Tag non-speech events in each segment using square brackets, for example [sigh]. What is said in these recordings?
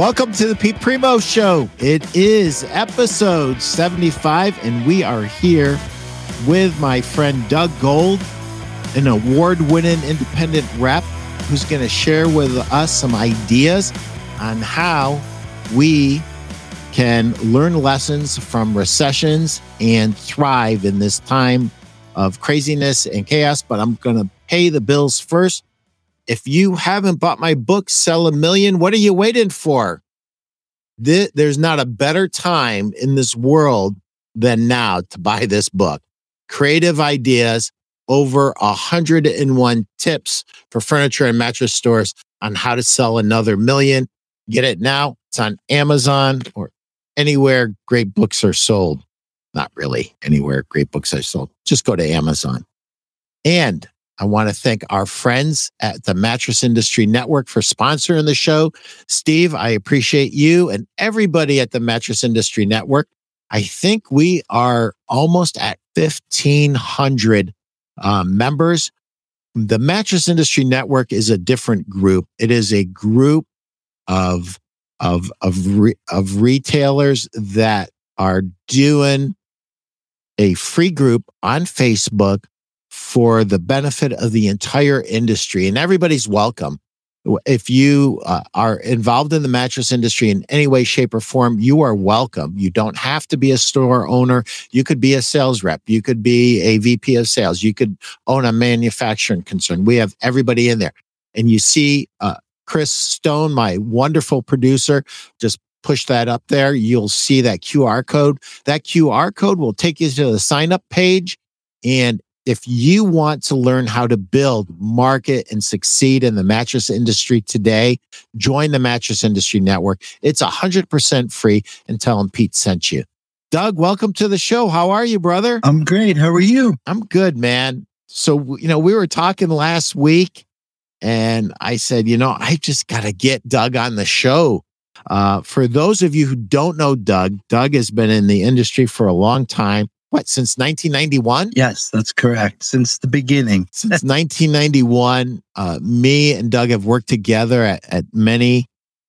Welcome to the Pete Primeau Show. It is episode 75, and we are here with my friend Doug Gold, an award winning independent rep who's going to share with us some ideas on how we can learn lessons from recessions and thrive in this time of craziness and chaos. But I'm going to pay the bills first. If you haven't bought my book, Sell a Million, what are you waiting for? There's not a better time in this world than now to buy this book. Creative ideas, over 101 tips for furniture and mattress stores on how to sell another million. Get it now. It's on Amazon or anywhere great books are sold. Not really anywhere great books are sold. Just go to Amazon. And I want to thank our friends at the Mattress Industry Network for sponsoring the show. Steve, I appreciate you and everybody at the Mattress Industry Network. I think we are almost at 1,500 uh, members. The Mattress Industry Network is a different group. It is a group of of of re, of retailers that are doing a free group on Facebook for the benefit of the entire industry, and everybody's welcome if you uh, are involved in the mattress industry in any way, shape, or form, you are welcome. You don't have to be a store owner. You could be a sales rep. You could be a VP of sales. You could own a manufacturing concern. We have everybody in there. And you see uh, Chris Stone, my wonderful producer, just push that up there. You'll see that QR code. That QR code will take you to the sign up page. And if you want to learn how to build, market, and succeed in the mattress industry today, join the Mattress Industry Network. It's 100% free and tell them Pete sent you. Doug, welcome to the show. How are you, brother? I'm great. How are you? I'm good, man. So, you know, we were talking last week and I said, you know, I just got to get Doug on the show. Uh, for those of you who don't know Doug, Doug has been in the industry for a long time what since 1991 yes that's correct. Since the beginning. [laughs] Since 1991 uh, me and doug have worked together at, at many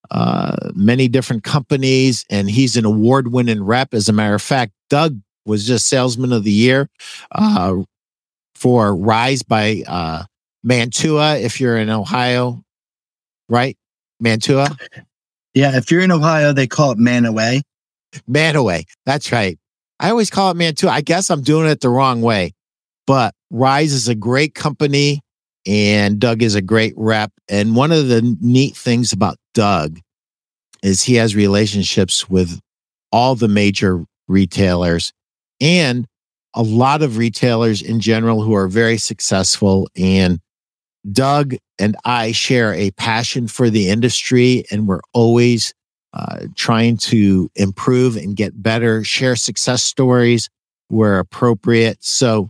uh, many different companies and he's an award-winning rep. As a matter of fact doug was just salesman of the year uh, for rise by uh, mantua if you're in ohio right? Mantua? Yeah if you're in ohio they call it manaway. Manaway that's right I always call it Mantua. I guess I'm doing it the wrong way, but Rise is a great company and Doug is a great rep. And one of the neat things about Doug is he has relationships with all the major retailers and a lot of retailers in general who are very successful. And Doug and I share a passion for the industry, and we're always uh, trying to improve and get better, share success stories where appropriate. So,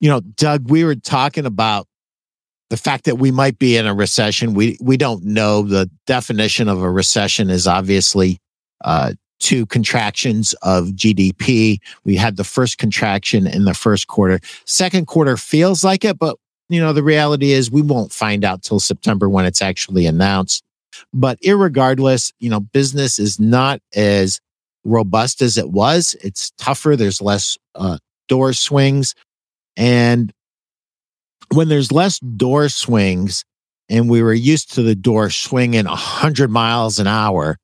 you know, Doug, we were talking about the fact that we might be in a recession. We we don't know the definition of a recession is obviously uh, two contractions of GDP. We had the first contraction in the first quarter. Second quarter feels like it, but you know the reality is we won't find out till September when it's actually announced. But irregardless, you know, business is not as robust as it was. It's tougher. There's less uh, door swings. And when there's less door swings, and we were used to the door swinging 100 miles an hour,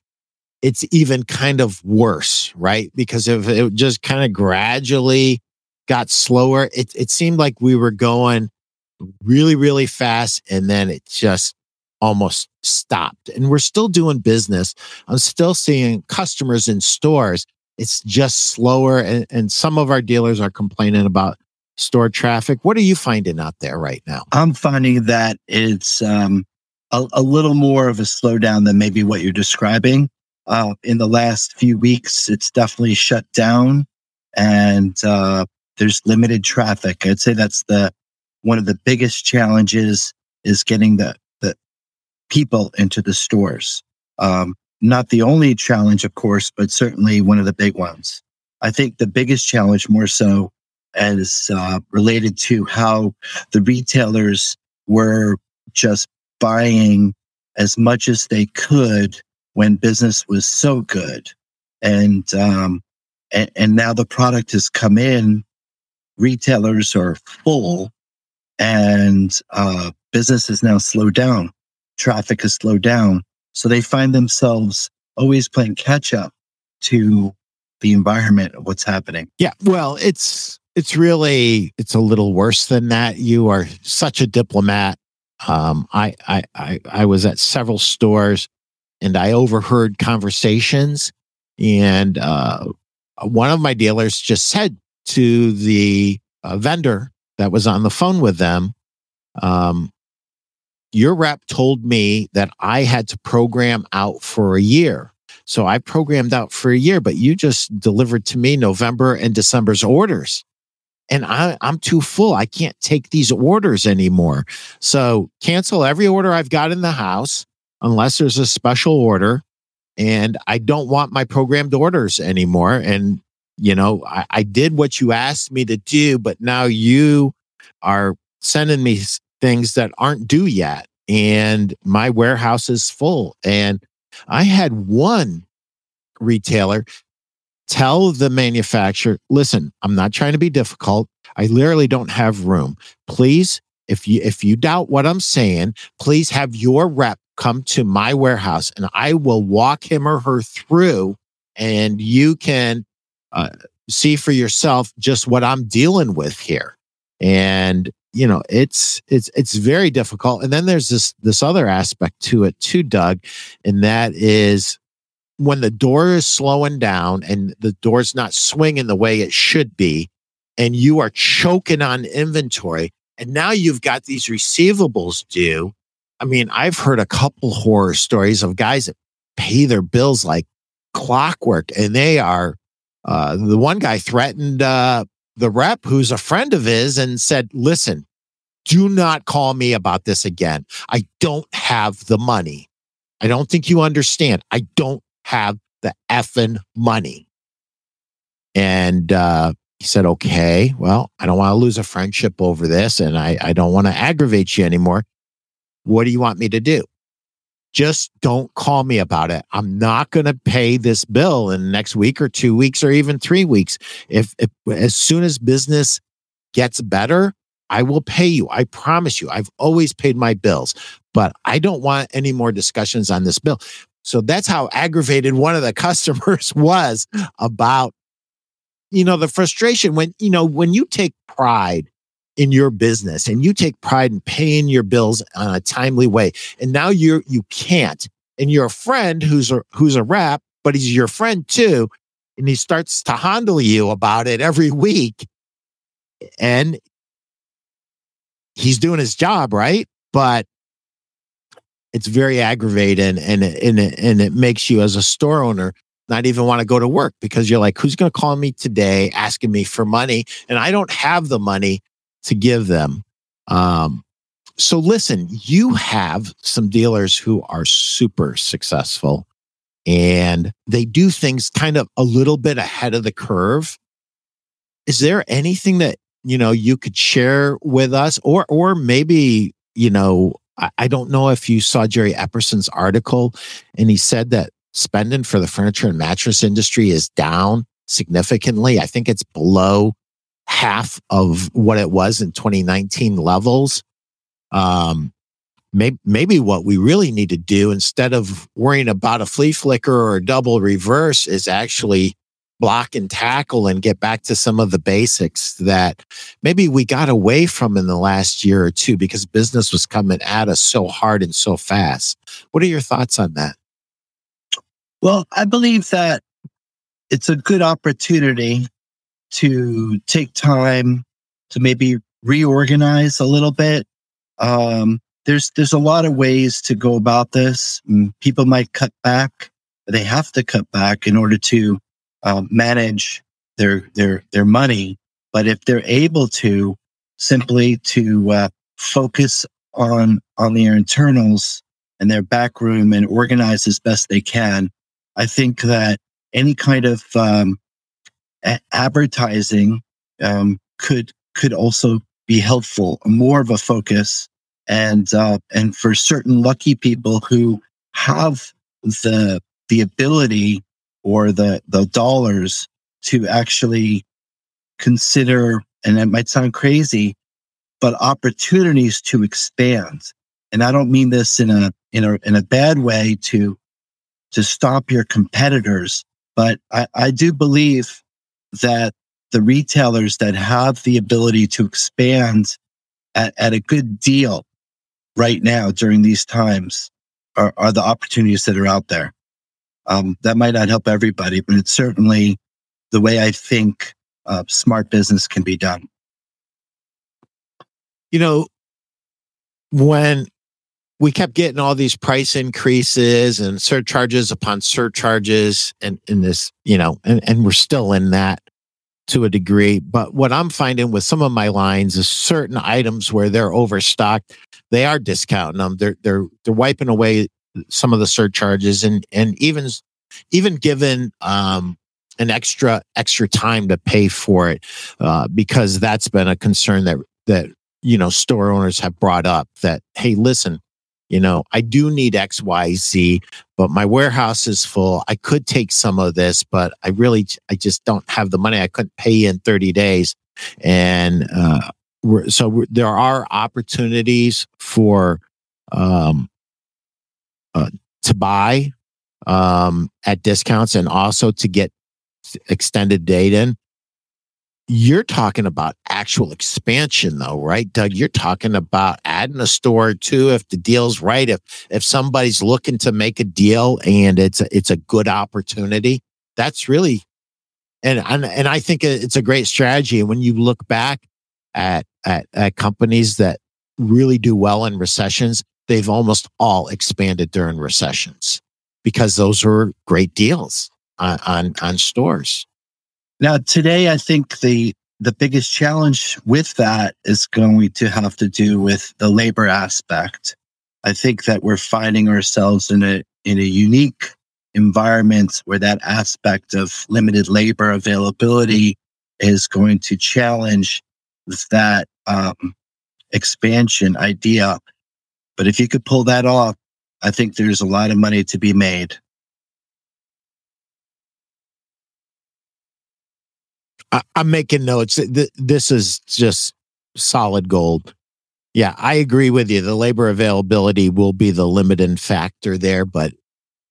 it's even kind of worse, right? Because if it just kind of gradually got slower, it, it seemed like we were going really, really fast. And then it just almost stopped. And we're still doing business. I'm still seeing customers in stores. It's just slower. And, and some of our dealers are complaining about store traffic. What are you finding out there right now? I'm finding that it's um, a, a, little more of a slowdown than maybe what you're describing. Uh, in the last few weeks, it's definitely shut down and uh, there's limited traffic. I'd say that's the one of the biggest challenges is getting the people into the stores. Um, not the only challenge, of course, but certainly one of the big ones. I think the biggest challenge more so as uh, related to how the retailers were just buying as much as they could when business was so good. And, um, and, and now the product has come in, retailers are full and, uh, business is now slowed down. Traffic has slowed down. So they find themselves always playing catch up to the environment of what's happening. Yeah. Well, it's, it's really, it's a little worse than that. You are such a diplomat. Um, I, I, I, I was at several stores and I overheard conversations and, uh, one of my dealers just said to the uh, vendor that was on the phone with them, um, your rep told me that I had to program out for a year. So I programmed out for a year, but you just delivered to me November and December's orders. And I, I'm too full. I can't take these orders anymore. So cancel every order I've got in the house unless there's a special order. And I don't want my programmed orders anymore. And, you know, I, I did what you asked me to do, but now you are sending me things that aren't due yet. And my warehouse is full. And I had one retailer tell the manufacturer, listen, I'm not trying to be difficult. I literally don't have room. Please, if you if you doubt what I'm saying, please have your rep come to my warehouse and I will walk him or her through and you can uh, see for yourself just what I'm dealing with here. And you know it's it's it's very difficult. And then there's this this other aspect to it too doug and that is when the door is slowing down and the door's not swinging the way it should be and you are choking on inventory and now you've got these receivables due. I mean i've heard a couple horror stories of guys that pay their bills like clockwork and they are uh, the one guy threatened uh, the rep who's a friend of his and said, listen, do not call me about this again. I don't have the money. I don't think you understand. I don't have the effing money. And uh, he said, okay, well, I don't want to lose a friendship over this and I, I don't want to aggravate you anymore. What do you want me to do? Just don't call me about it. I'm not going to pay this bill in the next week or two weeks or even three weeks. If, if as soon as business gets better, I will pay you. I promise you. I've always paid my bills, but I don't want any more discussions on this bill. So that's how aggravated one of the [laughs] customers was about, you know, the frustration when, you know, when you take pride in your business and you take pride in paying your bills on a timely way. And now you're you can't. And you're a friend who's a who's a rep but he's your friend too and he starts to handle you about it every week and he's doing his job right? But it's very aggravating and and and it makes you as a store owner not even want to go to work because you're like who's going to call me today asking me for money? And I don't have the money to give them. Um, so listen, you have some dealers who are super successful and they do things kind of a little bit ahead of the curve. Is there anything that, you know, you could share with us or, or maybe, you know, I, I don't know if you saw Jerry Epperson's article and he said that spending for the furniture and mattress industry is down significantly. I think it's below half of what it was in 2019 levels. Um, maybe, maybe what we really need to do instead of worrying about a flea flicker or a double reverse is actually block and tackle and get back to some of the basics that maybe we got away from in the last year or two because business was coming at us so hard and so fast. What are your thoughts on that? Well, I believe that it's a good opportunity to take time to maybe reorganize a little bit. Um, there's there's a lot of ways to go about this. Mm, people might cut back; they have to cut back in order to uh, manage their their their money. But if they're able to simply to uh, focus on on their internals and their back room and organize as best they can, I think that any kind of um, advertising um, could could also be helpful, more of a focus, and uh, and for certain lucky people who have the the ability or the the dollars to actually consider and it might sound crazy but opportunities to expand. And i don't mean this in a in a in a bad way to to stop your competitors but i i do believe that the retailers that have the ability to expand at, at a good deal right now during these times are, are the opportunities that are out there. Um, that might not help everybody, but it's certainly the way I think uh, smart business can be done. You know, when we kept getting all these price increases and surcharges upon surcharges and in this, you know, and, and we're still in that to a degree. But what I'm finding with some of my lines is certain items where they're overstocked, they are discounting them. They're they're they're wiping away some of the surcharges and and even even given um an extra extra time to pay for it uh, because that's been a concern that that you know store owners have brought up that hey listen you know, I do need XYZ, but my warehouse is full. I could take some of this, but I really, I just don't have the money. I couldn't pay in 30 days. And uh, we're, so we're, there are opportunities for, um, uh, to buy um, at discounts and also to get extended date in you're talking about actual expansion though, right? Doug, you're talking about adding a store or two if the deal's right. If if somebody's looking to make a deal and it's a, it's a good opportunity, that's really and and, and I think it's a great strategy. And when you look back at, at at companies that really do well in recessions, they've almost all expanded during recessions because those were great deals on on, on stores. Now, today, I think the the biggest challenge with that is going to have to do with the labor aspect. I think that we're finding ourselves in a in a unique environment where that aspect of limited labor availability is going to challenge that um, expansion idea. But if you could pull that off, I think there's a lot of money to be made. I, am making notes. This is just solid gold. Yeah, I agree with you. The labor availability will be the limiting factor there, but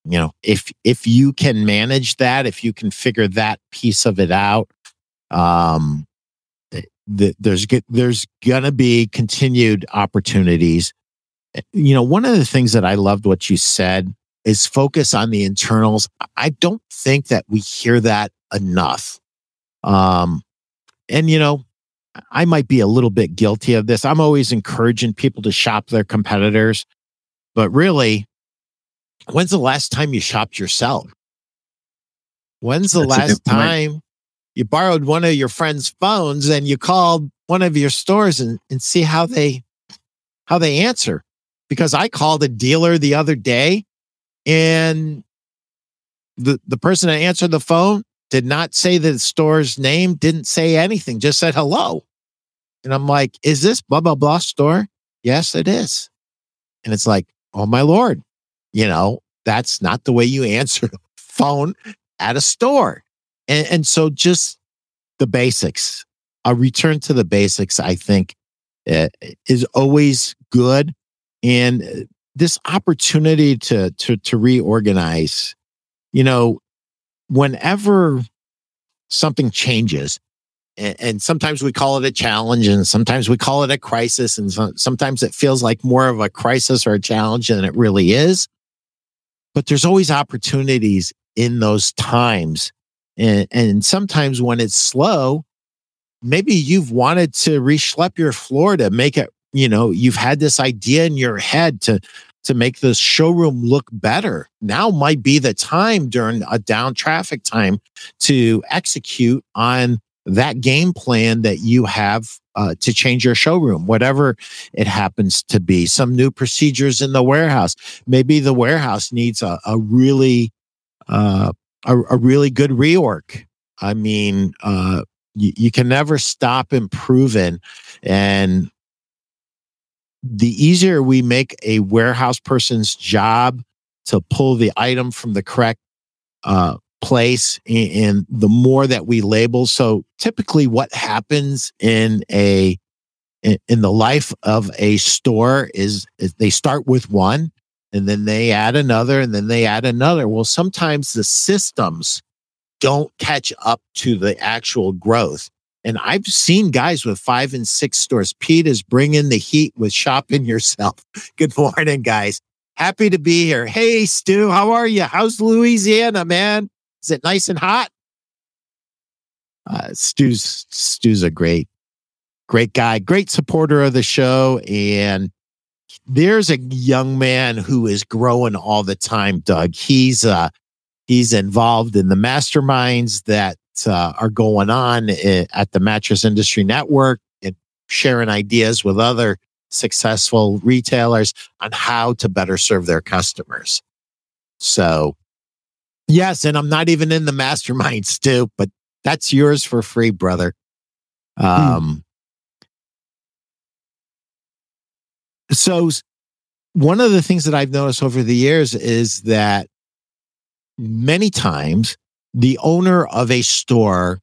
you know, if if you can manage that, if you can figure that piece of it out, um, eh, the, there's there's gonna be continued opportunities. Eh, you know, one of the things that I loved what you said is focus on the internals. I don't think that we hear that enough. Um, and you know, I might be a little bit guilty of this. I'm always encouraging people to shop their competitors, but really, when's the last time you shopped yourself? When's the That's last time you borrowed one of your friend's phones and you called one of your stores and, and see how they how they answer? Because I called a dealer the other day and the the person that answered the phone did not say the store's name, didn't say anything, just said hello. And I'm like, is this blah, blah, blah store? Yes, it is. And it's like, oh my Lord, you know, that's not the way you [laughs] answer the phone at a store. And, and so just the basics, a return to the basics, I think uh, is always good. And uh, this opportunity to, to, to reorganize, you know, whenever something changes, and, and, sometimes we call it a challenge, and sometimes we call it a crisis, and so, sometimes it feels like more of a crisis or a challenge than it really is. But there's always opportunities in those times. And, and sometimes when it's slow, maybe you've wanted to reschlep your floor to make it, you know, you've had this idea in your head to to make the showroom look better. Now might be the time during a down traffic time to execute on that game plan that you have uh, to change your showroom, whatever it happens to be. Some new procedures in the warehouse. Maybe the warehouse needs a, a really, uh, a, a, really good reorg. I mean, uh, you, you can never stop improving, and the easier we make a warehouse person's job to pull the item from the correct uh, place and the more that we label. So typically what happens in a in, the life of a store is, is they start with one and then they add another and then they add another. Well sometimes the systems don't catch up to the actual growth and I've seen guys with five and six stores. Pete is bringing the heat with shopping [laughs] yourself. Good morning, guys. Happy to be here. Hey, Stu, how are you? How's Louisiana, man? Is it nice and hot? Uh, Stu's Stu's a great, great guy, great supporter of the show, and there's a young man who is growing all the time. Doug, he's uh, he's involved in the masterminds that uh, are going on at the Mattress Industry Network and sharing ideas with other successful retailers on how to better serve their customers. So Yes, and I'm not even in the mastermind, Stu, [laughs] but that's yours for free, brother. Hmm. Um, hmm. So, one of the things that I've noticed over the years is that many times the owner of a store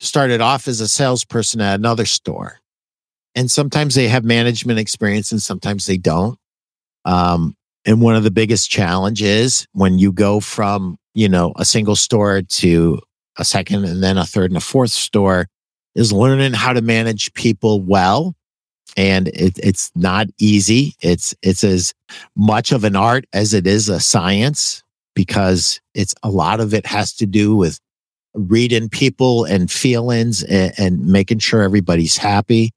started off as a salesperson at another store. And sometimes they have management experience and sometimes they don't. Um, and one of the biggest challenges when you go from you know, a single store to a second and then a third and a fourth store is learning how to manage people well. And it, it's not easy. It's, it's as much of an art as it is a science because it's a lot of it has to do with reading people and feelings and, and making sure everybody's happy.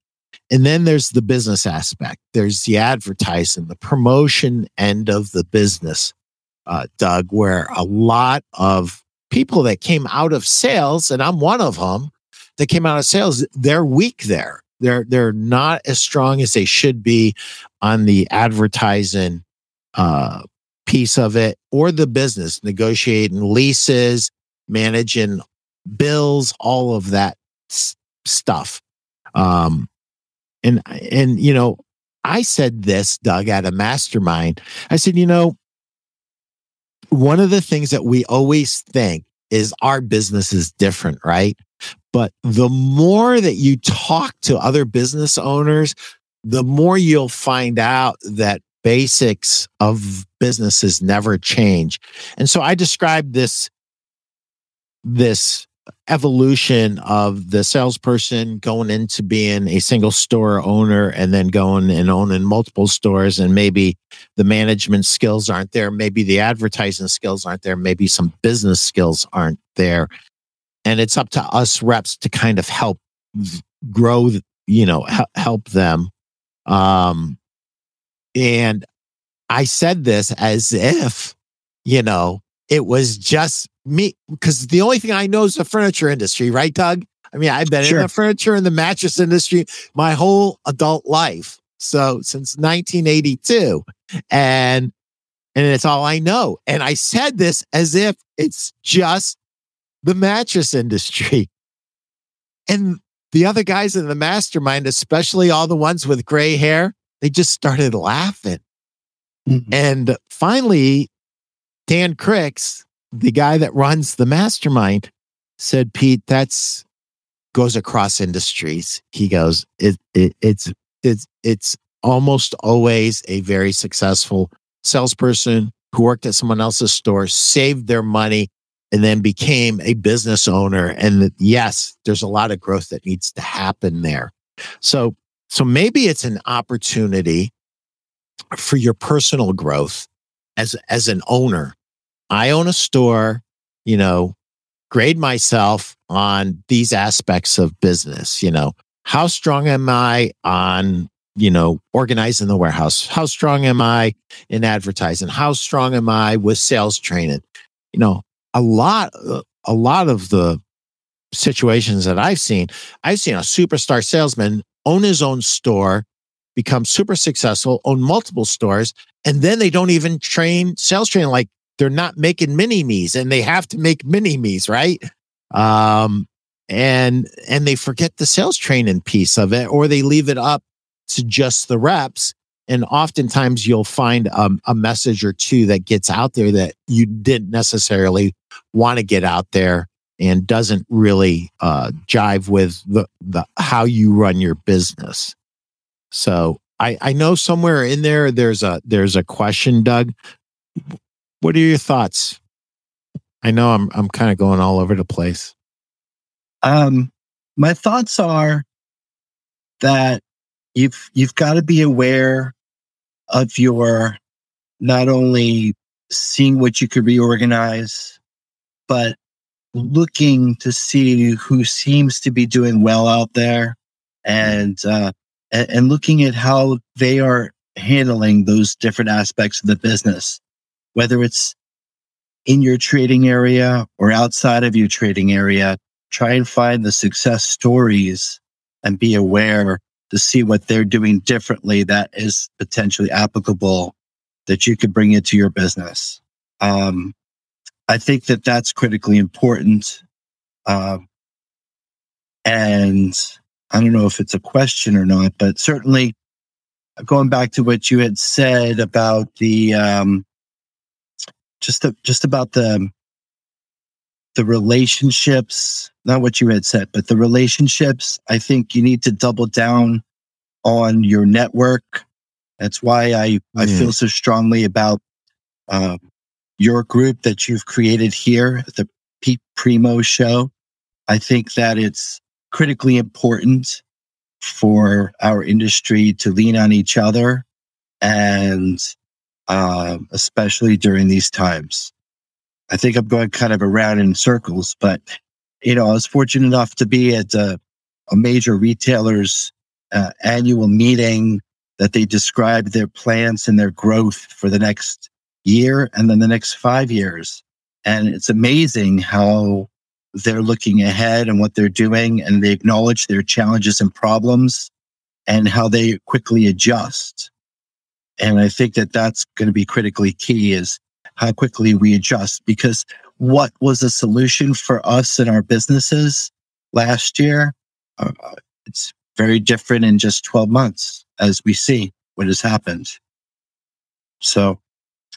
And then there's the business aspect. There's the advertising, the promotion end of the business uh, Doug, where a lot of people that came out of sales, and I'm one of them, that came out of sales, they're weak there. They're they're not as strong as they should be on the advertising uh, piece of it or the business, negotiating leases, managing bills, all of that s- stuff. Um, and and you know, I said this, Doug, at a mastermind. I said, you know, one of the things that we always think is our business is different, right? But the more that you talk to other business owners, the more you'll find out that basics of businesses never change. And so I described this this evolution of the salesperson going into being a single store owner and then going and owning multiple stores and maybe the management skills aren't there maybe the advertising skills aren't there maybe some business skills aren't there and it's up to us reps to kind of help grow you know help them um and i said this as if you know it was just me because the only thing I know is the furniture industry, right, Doug? I mean, I've been sure. in the furniture and the mattress industry my whole adult life. So since 1982. And and it's all I know. And I said this as if it's just the mattress industry. And the other guys in the mastermind, especially all the ones with gray hair, they just started laughing. Mm-hmm. And finally, Dan Cricks, the guy that runs the mastermind said, Pete, that's goes across industries. He goes, it, it, it's, it's, it's almost always a very successful salesperson who worked at someone else's store, saved their money, and then became a business owner. And yes, there's a lot of growth that needs to happen there. So, so maybe it's an opportunity for your personal growth as, as an owner I own a store, you know, grade myself on these aspects of business, you know, how strong am I on, you know, organizing the warehouse? How strong am I in advertising? How strong am I with sales training? You know, a lot, a lot of the situations that I've seen, I've seen a superstar salesman own his own store, become super successful, own multiple stores, and then they don't even train sales training like they're not making mini me's and they have to make mini me's, right? Um, and and they forget the sales training piece of it, or they leave it up to just the reps and oftentimes you'll find um, a message or two that gets out there that you didn't necessarily want to get out there and doesn't really uh, jive with the, the how you run your business. So I, I know somewhere in there there's a there's a question, Doug. What are your thoughts? I know I'm I'm kind of going all over the place. Um, my thoughts are that you've you've got to be aware of your not only seeing what you could reorganize, but looking to see who seems to be doing well out there and uh, and looking at how they are handling those different aspects of the business, whether it's in your trading area or outside of your trading area. Try and find the success stories and be aware to see what they're doing differently that is potentially applicable that you could bring into your business. Um, I think that that's critically important. Um, and I don't know if it's a question or not, but certainly going back to what you had said about the um, just the, just about the the relationships, not what you had said, but the relationships. I think you need to double down on your network. That's why I, I feel so strongly about uh, your group that you've created here, the Pete Primeau Show. I think that it's critically important for our industry to lean on each other and uh, especially during these times. I think I'm going kind of around in circles, but you know, I was fortunate enough to be at a, a major retailer's uh, annual meeting that they described their plans and their growth for the next year and then the next five years. And it's amazing how they're looking ahead and what they're doing and they acknowledge their challenges and problems and how they quickly adjust. And I think that that's going to be critically key is how quickly we adjust because what was a solution for us and our businesses last year? Uh, it's very different in just 12 months as we see what has happened. So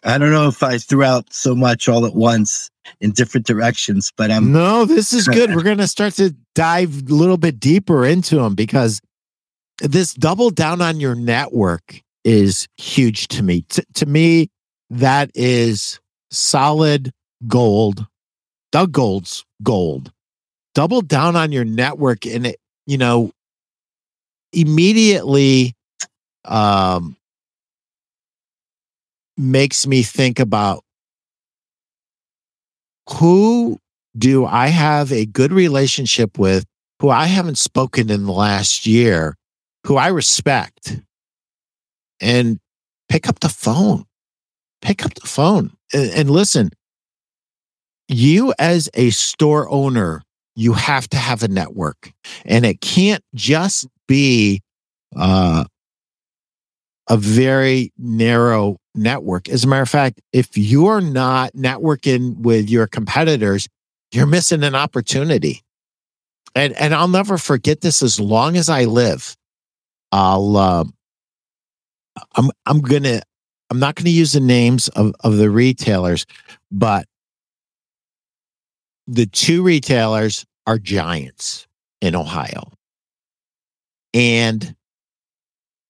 I don't know if I threw out so much all at once in different directions, but I'm no, this is good. We're going to start to dive a little bit deeper into them because this double down on your network is huge to me. T- to me, that is solid gold. Doug Gold's gold. Double down on your network and it, you know, immediately um makes me think about who do I have a good relationship with who I haven't spoken in the last year, who I respect, and pick up the phone. Pick up the phone and, and listen. You, as a store owner, you have to have a network, and it can't just be uh, a very narrow network. As a matter of fact, if you're not networking with your competitors, you're missing an opportunity. And and I'll never forget this as long as I live. I'll uh, I'm I'm gonna I'm not gonna use the names of, of the retailers, but the two retailers are giants in Ohio. And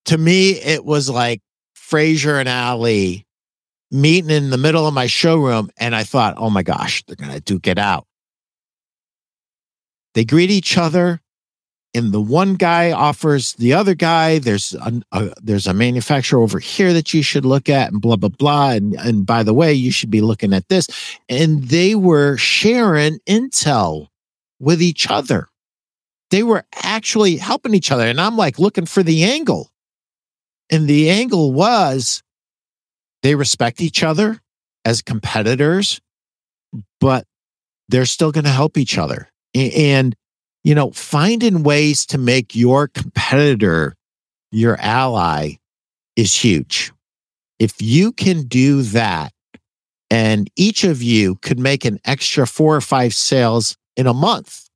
to me, it was like Frazier and Ali meeting in the middle of my showroom. And I thought, oh my gosh, they're going to duke it out. They greet each other. And the one guy offers the other guy, there's a, a, there's a manufacturer over here that you should look at, and blah blah blah. And and by the way, you should be looking at this. And they were sharing intel with each other. They were actually helping each other. And I'm like looking for the angle. And the angle was they respect each other as competitors, but they're still going to help each other. And, you know, finding ways to make your competitor your ally is huge. If you can do that, and each of you could make an extra four or five sales in a month,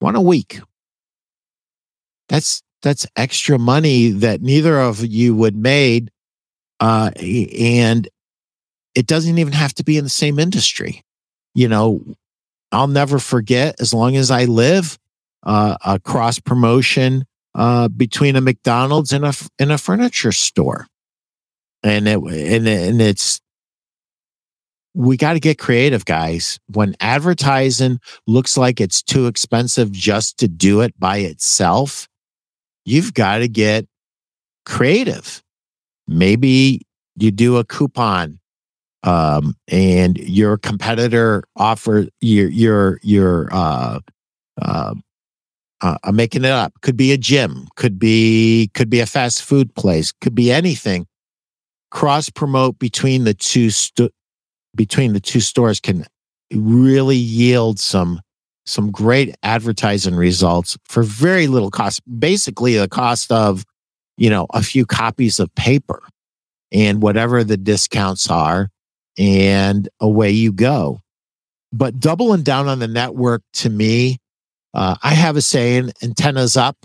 one a week. That's that's extra money that neither of you would made Uh, and it doesn't even have to be in the same industry. You know, I'll never forget as long as I live uh, a cross promotion uh, between a McDonald's and a and a furniture store, and it and and it's we got to get creative, guys. When advertising looks like it's too expensive just to do it by itself, you've got to get creative. Maybe you do a coupon um, and your competitor offer your your your uh, uh, uh, I'm making it up. Could be a gym, could be could be a fast food place, could be anything. Cross promote between the two st- between the two stores can really yield some some great advertising results for very little cost basically the cost of you know a few copies of paper and whatever the discounts are and away you go. But doubling down on the network to me uh, i have a saying antennas up.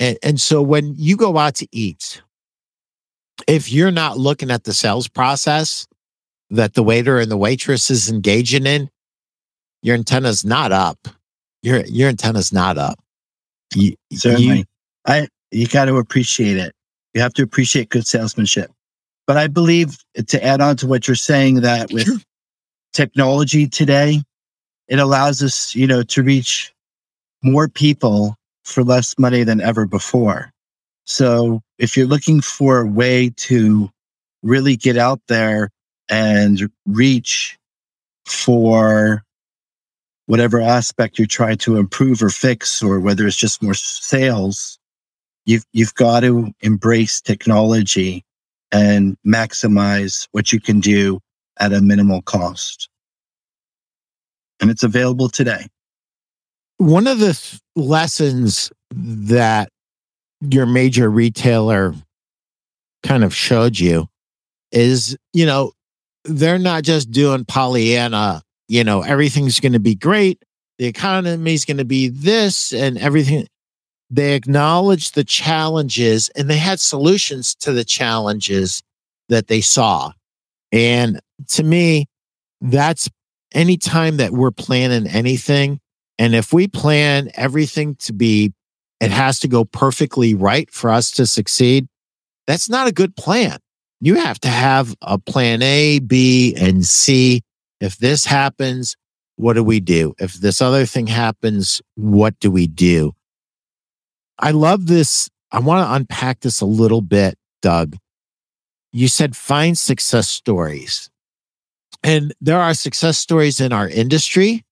And, and so when you go out to eat if you're not looking at the sales process that the waiter and the waitress is engaging in, your antenna's not up. Your your antenna's not up. You, Certainly, you, I you got to appreciate it. You have to appreciate good salesmanship. But I believe uh, to add on to what you're saying, that with sure. technology today, it allows us, you know, to reach more people for less money than ever before. So if you're looking for a way to really get out there and reach for whatever aspect you're trying to improve or fix, or whether it's just more sales, you've, you've got to embrace technology and maximize what you can do at a minimal cost. And it's available today. One of the th- lessons that your major retailer kind of showed you is, you know, they're not just doing Pollyanna, you know, everything's going to be great. The economy's going to be this and everything. They acknowledge the challenges and they had solutions to the challenges that they saw. And to me, that's any time that we're planning anything. And if we plan everything to be, it has to go perfectly right for us to succeed, that's not a good plan you have to have a plan A, B, and C. If this happens, what do we do? If this other thing happens, what do we do? I love this. I want to unpack this a little bit, Doug. You said find success stories. And there are success stories in our industry,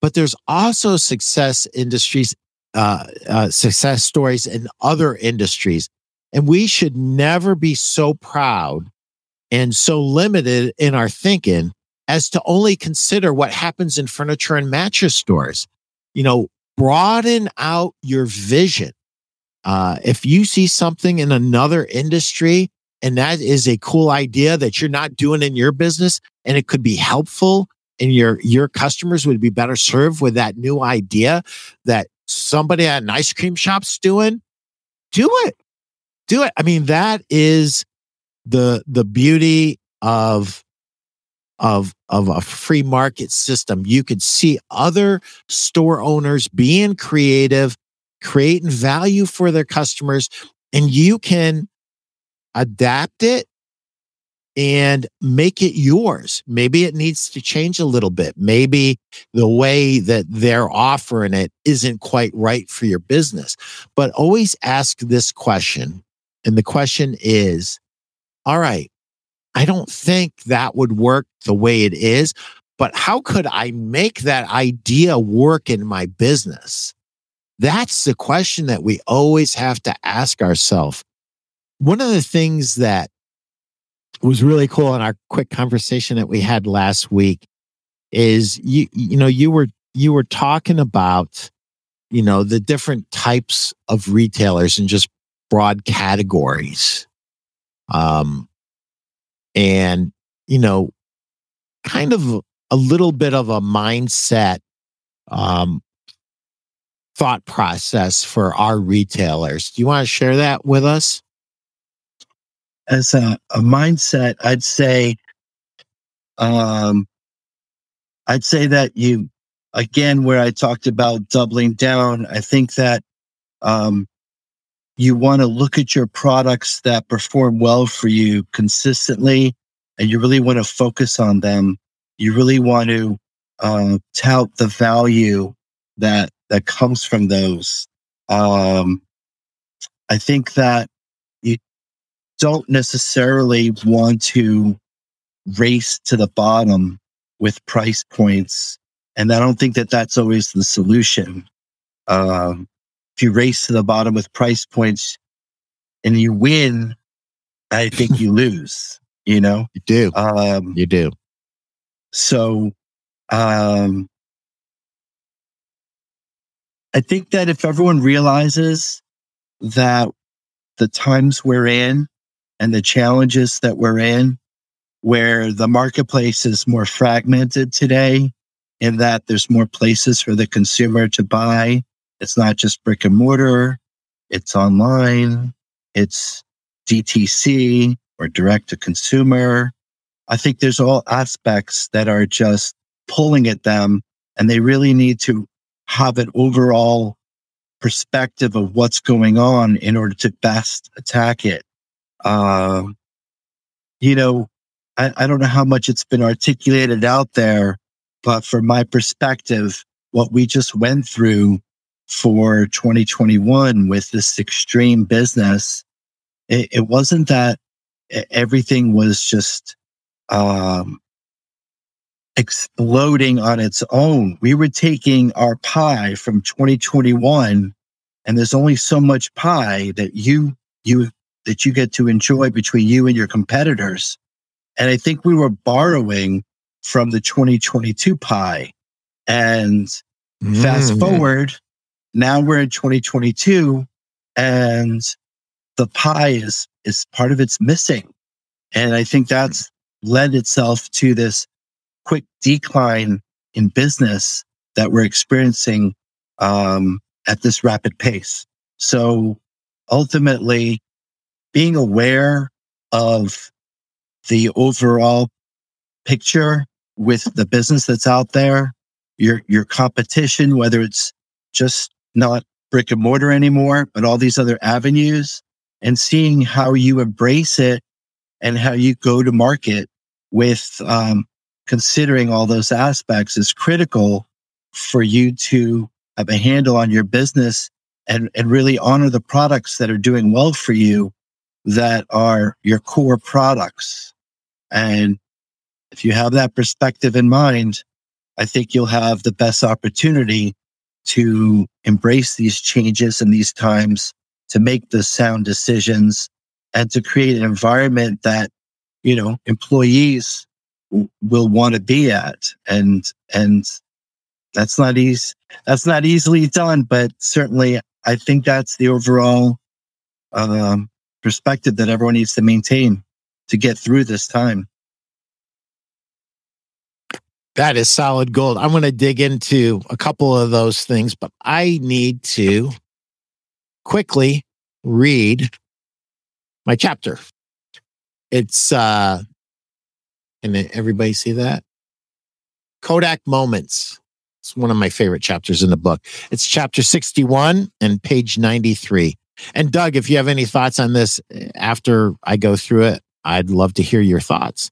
but there's also success industries, uh, uh, success stories in other industries. And we should never be so proud and so limited in our thinking as to only consider what happens in furniture and mattress stores. You know, broaden out your vision. Uh, if you see something in another industry and that is a cool idea that you're not doing in your business and it could be helpful and your your customers would be better served with that new idea that somebody at an ice cream shop's doing, do it do it. I mean, that is the the beauty of of of a free market system. You could see other store owners being creative, creating value for their customers, and you can adapt it and make it yours. Maybe it needs to change a little bit. Maybe the way that they're offering it isn't quite right for your business. But always ask this question and the question is, all right, I don't think that would work the way it is, but how could I make that idea work in my business? That's the question that we always have to ask ourselves. One of the things that was really cool in our quick conversation that we had last week is you you know you were you were talking about you know the different types of retailers and just broad categories. Um, and, you know, kind of a little bit of a mindset um, thought process for our retailers. Do you want to share that with us? as a, a mindset, I'd say, um, I'd say that you, again, where I talked about doubling down, I think that, um, you want to look at your products that perform well for you consistently and you really want to focus on them. You really want to uh, tout the value that that comes from those. Um, I think that you don't necessarily want to race to the bottom with price points, and I don't think that that's always the solution. Um, if you race to the bottom with price points and you win, I think you [laughs] lose. You know, you do. Um, you do. So, um, I think that if everyone realizes that the times we're in and the challenges that we're in, where the marketplace is more fragmented today, in that there's more places for the consumer to buy, it's not just brick and mortar, it's online, it's DTC or direct to consumer. I think there's all aspects that are just pulling at them and they really need to have an overall perspective of what's going on in order to best attack it. Uh, you know, I, I don't know how much it's been articulated out there, but from my perspective, what we just went through for 2021 with this extreme business, it, it wasn't that everything was just um, exploding on its own. We were taking our pie from 2021, and there's only so much pie that you you that you get to enjoy between you and your competitors. And I think we were borrowing from the 2022 pie. And mm. fast forward, now we're in 2022 and the pie is, is part of it's missing. And I think that's led itself to this quick decline in business that we're experiencing um, at this rapid pace. So ultimately, being aware of the overall picture with the business that's out there, your your competition, whether it's just not brick and mortar anymore, but all these other avenues and seeing how you embrace it and how you go to market with um, considering all those aspects is critical for you to have a handle on your business and, and really honor the products that are doing well for you that are your core products. And if you have that perspective in mind, I think you'll have the best opportunity to embrace these changes in these times, to make the sound decisions and to create an environment that, you know, employees w- will want to be at. And, and that's not easy. That's not easily done, but certainly I think that's the overall, um, perspective that everyone needs to maintain to get through this time. That is solid gold. I'm going to dig into a couple of those things, but I need to quickly read my chapter. It's, uh, and everybody see that? Kodak Moments. It's one of my favorite chapters in the book. It's chapter 61 and page 93. And Doug, if you have any thoughts on this eh, after I go through it, I'd love to hear your thoughts.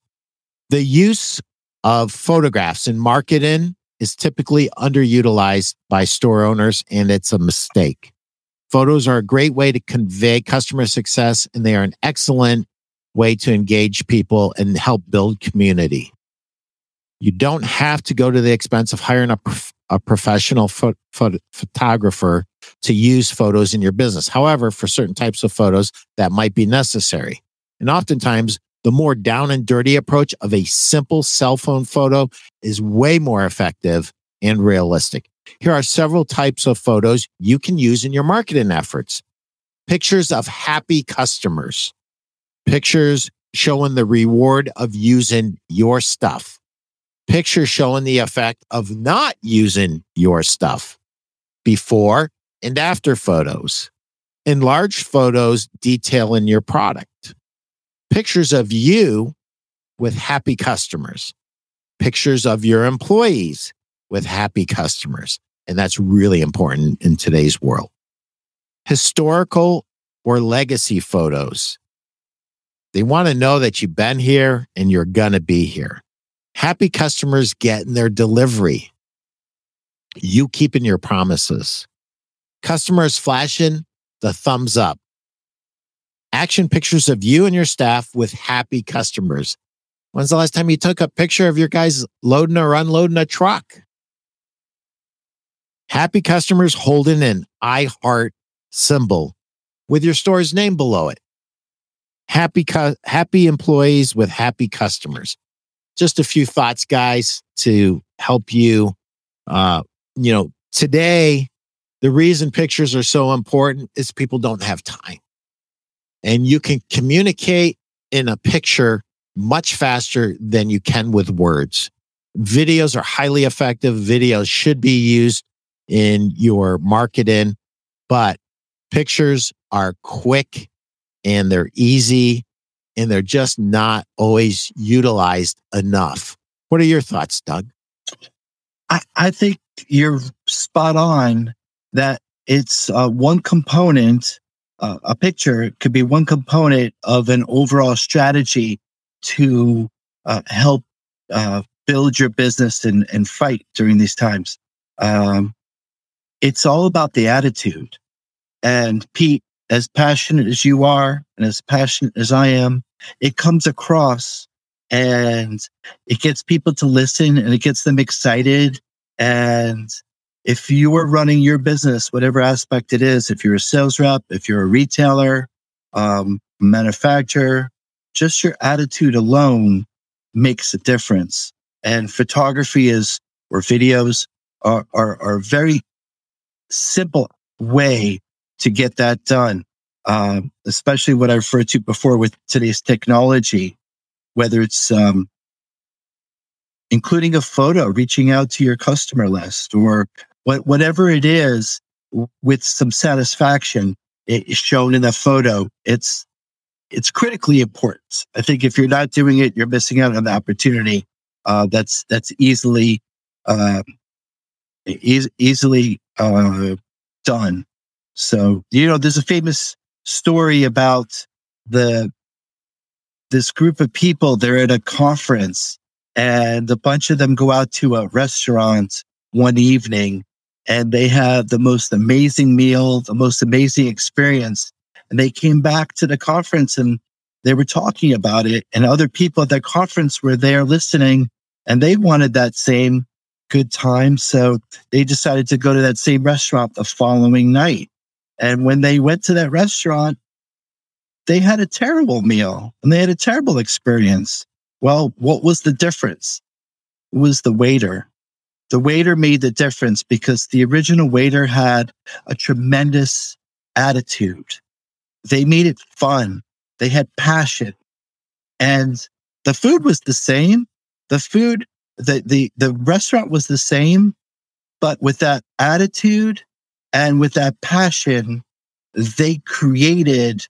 The use of photographs in marketing is typically underutilized by store owners, and it's a mistake. Photos are a great way to convey customer success, and they are an excellent way to engage people and help build community. You don't have to go to the expense of hiring a, prof- a professional pho- pho- photographer to use photos in your business. However, for certain types of photos, that might be necessary. And oftentimes, the more down and dirty approach of a simple cell phone photo is way more effective and realistic. Here are several types of photos you can use in your marketing efforts. Pictures of happy customers, pictures showing the reward of using your stuff, pictures showing the effect of not using your stuff, before and after photos, enlarged photos detailing your product pictures of you with happy customers, pictures of your employees with happy customers. And that's really important in today's world. Historical or legacy photos. They want to know that you've been here and you're going to be here. Happy customers getting their delivery. You keeping your promises. Customers flashing the thumbs up. Action pictures of you and your staff with happy customers. When's the last time you took a picture of your guys loading or unloading a truck? Happy customers holding an I heart symbol with your store's name below it. Happy, cu- happy employees with happy customers. Just a few thoughts, guys, to help you. Uh, you know, today, the reason pictures are so important is people don't have time. And you can communicate in a picture much faster than you can with words. Videos are highly effective. Videos should be used in your marketing, but pictures are quick and they're easy and they're just not always utilized enough. What are your thoughts, Doug? I, I think you're spot on that it's uh, one component, uh, a picture could be one component of an overall strategy to uh, help uh, build your business and, and fight during these times. Um, it's all about the attitude. And Pete, as passionate as you are and as passionate as I am, it comes across and it gets people to listen and it gets them excited. And if you are running your business, whatever aspect it is, if you're a sales rep, if you're a retailer, um, manufacturer, just your attitude alone makes a difference. And photography is, or videos are, are, are a very simple way to get that done. Um, especially what I referred to before with today's technology, whether it's um, including a photo, reaching out to your customer list, or what, whatever it is, with some satisfaction it is shown in the photo. It's it's critically important. I think if you're not doing it, you're missing out on the opportunity. Uh, that's that's easily uh, e- easily uh, done. So you know, there's a famous story about the this group of people. They're at a conference, and a bunch of them go out to a restaurant one evening, and they had the most amazing meal, the most amazing experience. And they came back to the conference and they were talking about it, and other people at that conference were there listening, and they wanted that same good time. So they decided to go to that same restaurant the following night. And when they went to that restaurant, they had a terrible meal and they had a terrible experience. Well, what was the difference? It was the waiter. The waiter made the difference because the original waiter had a tremendous attitude. They made it fun. They had passion. And the food was the same. The food, the, the, the restaurant was the same, but with that attitude and with that passion, they created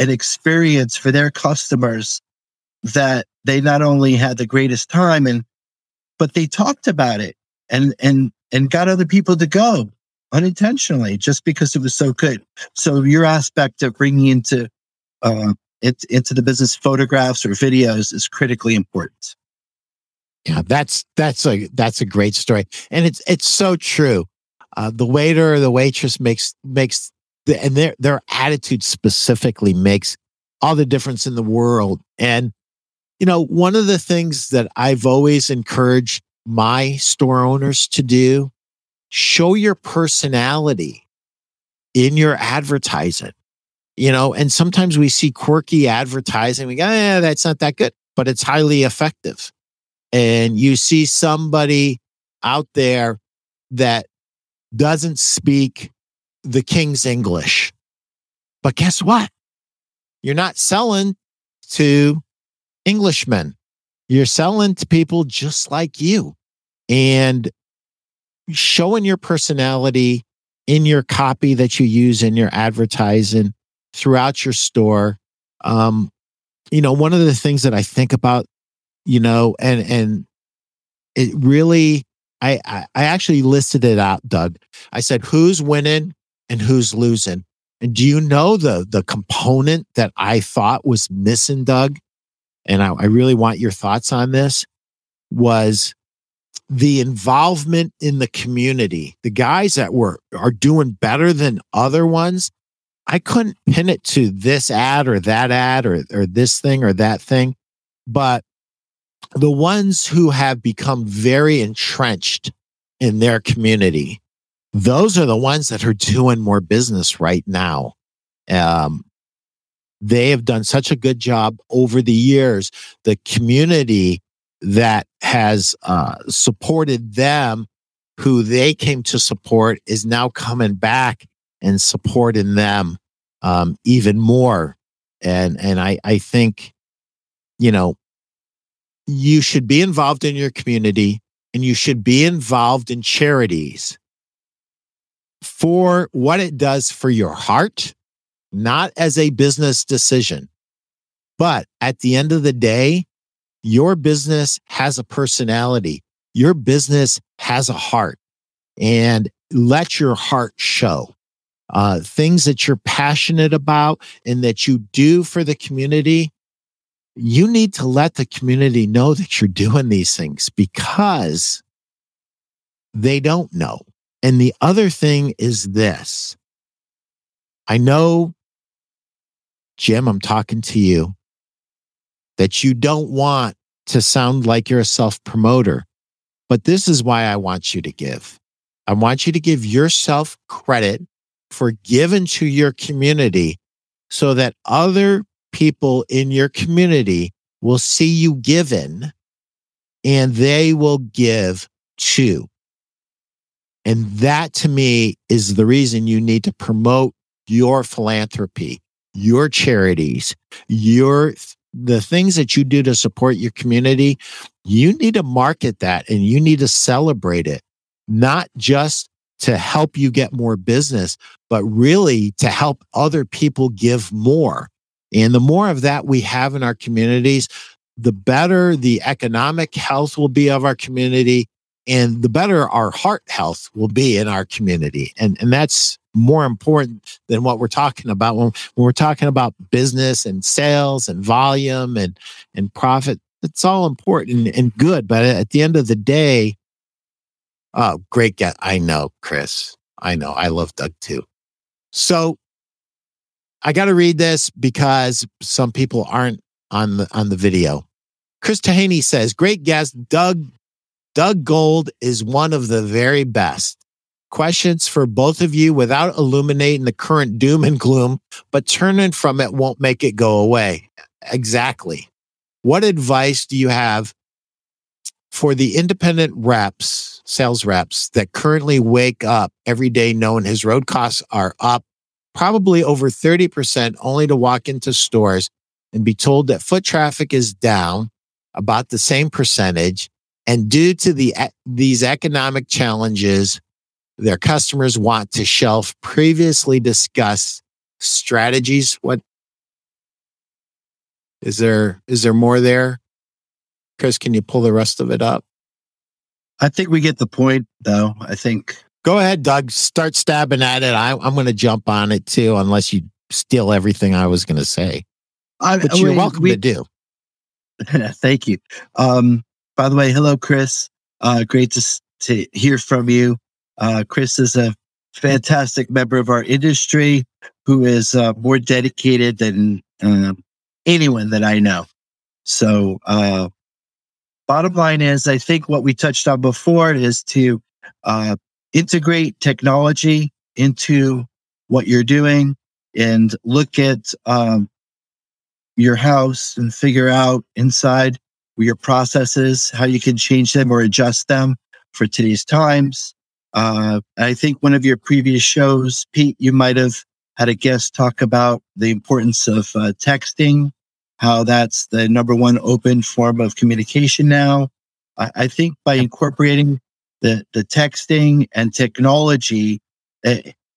an experience for their customers that they not only had the greatest time and, but they talked about it and, and, and got other people to go unintentionally just because it was so good. So your aspect of bringing into, uh, it, into the business photographs or videos is critically important. Yeah, that's that's a that's a great story, and it's it's so true uh, the waiter or the waitress makes makes the, and their their attitude specifically makes all the difference in the world. And you know, one of the things that I've always encouraged my store owners to do, show your personality in your advertising. You know, and sometimes we see quirky advertising. We go, yeah, that's not that good, but it's highly effective. And you see somebody out there that doesn't speak the king's English. But guess what? You're not selling to Englishmen. You're selling to people just like you and showing your personality in your copy that you use in your advertising throughout your store. Um, you know, one of the things that I think about, you know, and and it really I, I I actually listed it out, Doug. I said who's winning and who's losing. And do you know the the component that I thought was missing, Doug? And I, I really want your thoughts on this. Was the involvement in the community, the guys that were are doing better than other ones. I couldn't pin it to this ad or that ad or or this thing or that thing, but the ones who have become very entrenched in their community, those are the ones that are doing more business right now. Um, they have done such a good job over the years. The community that has uh, supported them, who they came to support, is now coming back and supporting them um, even more. And and I I think, you know, you should be involved in your community and you should be involved in charities for what it does for your heart, not as a business decision. But at the end of the day, your business has a personality. Your business has a heart and let your heart show. Uh, things that you're passionate about and that you do for the community, you need to let the community know that you're doing these things because they don't know. And the other thing is this I know, Jim, I'm talking to you, that you don't want to sound like you're a self promoter, but this is why I want you to give. I want you to give yourself credit for giving to your community so that other people in your community will see you given and they will give too. And that to me is the reason you need to promote your philanthropy, your charities, your the things that you do to support your community. You need to market that and you need to celebrate it, not just to help you get more business, but really to help other people give more. And the more of that we have in our communities, the better the economic health will be of our community and the better our heart health will be in our community. And, and that's more important than what we're talking about when, when we're talking about business and sales and volume and, and profit. It's all important and good. But at the end of the day, oh, great guy. I know, Chris. I know. I love Doug too. So I got to read this because some people aren't on the on the video. Chris Tahaney says, "Great guest, Doug. Doug Gold is one of the very best. Questions for both of you without illuminating the current doom and gloom, but turning from it won't make it go away. Exactly. What advice do you have for the independent reps, sales reps that currently wake up every day knowing his road costs are up probably over 30%, only to walk into stores and be told that foot traffic is down about the same percentage. And due to the, these economic challenges, their customers want to shelf previously discussed strategies. What is there? Is there more there? Chris, can you pull the rest of it up? I think we get the point, though. I think Go ahead, Doug. Start stabbing at it. I, am going to jump on it too, unless you steal everything I was going to say. I, but you're we, welcome we, to do. [laughs] thank you. Um, by the way, hello, Chris. Uh, great to, to hear from you. Uh, Chris is a fantastic member of our industry who is uh, more dedicated than um, anyone that I know. So, uh, bottom line is, I think what we touched on before is to uh, integrate technology into what you're doing and look at um, your house and figure out inside your processes how you can change them or adjust them for today's times. Uh, I think one of your previous shows, Pete, you might have had a guest talk about the importance of uh, texting, how that's the number one open form of communication now. I, I think by incorporating the, the texting and technology. Uh,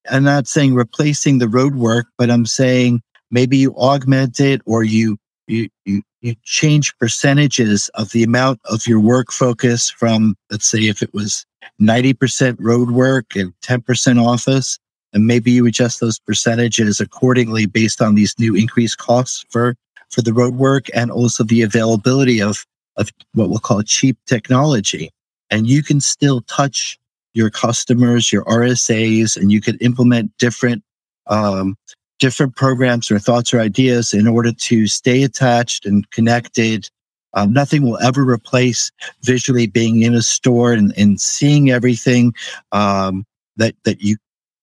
I'm not saying replacing the road work, but I'm saying maybe you augment it or you you, you, you change percentages of the amount of your work focus from, let's say, if it was 90% road work and 10% office, and maybe you adjust those percentages accordingly based on these new increased costs for, for the road work and also the availability of, of what we'll call cheap technology. And you can still touch your customers, your RSAs, and you can implement different um, different programs or thoughts or ideas in order to stay attached and connected. Um, nothing will ever replace visually being in a store and, and seeing everything um, that that you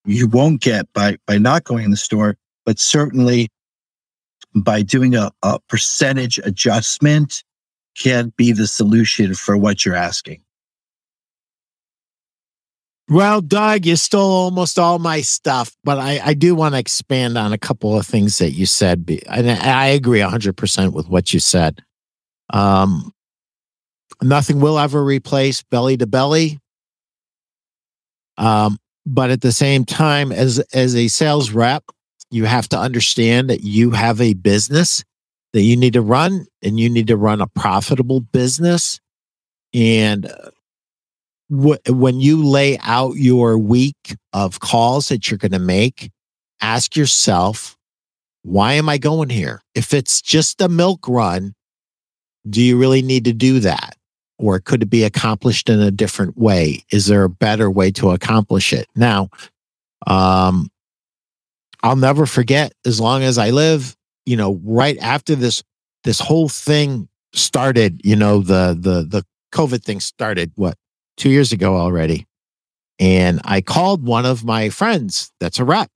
you won't get by by not going in the store. But certainly by doing a, a percentage adjustment can be the solution for what you're asking. Well, Doug, you stole almost all my stuff, but I, I do want to expand on a couple of things that you said. And I agree 100% with what you said. Um, nothing will ever replace belly to belly. Um, but at the same time, as, as a sales rep, you have to understand that you have a business that you need to run and you need to run a profitable business. And when you lay out your week of calls that you're going to make, ask yourself, why am I going here? If it's just a milk run, do you really need to do that? Or could it be accomplished in a different way? Is there a better way to accomplish it? Now, um, I'll never forget as long as I live, you know, right after this, this whole thing started, you know, the, the, the COVID thing started, what, two years ago already. And I called one of my friends that's a rep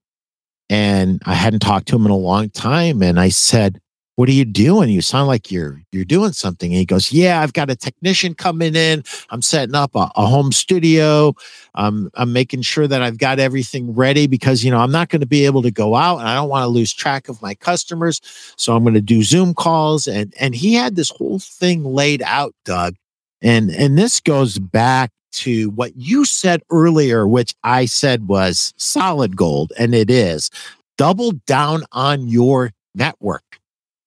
and I hadn't talked to him in a long time. And I said, what are you doing? You sound like you're you're doing something. And he goes, Yeah, I've got a technician coming in. I'm setting up a, a home studio. I'm I'm making sure that I've got everything ready because you know I'm not going to be able to go out and I don't want to lose track of my customers. So I'm going to do Zoom calls. And and he had this whole thing laid out, Doug. And and this goes back to what you said earlier, which I said was solid gold, and it is. Double down on your network.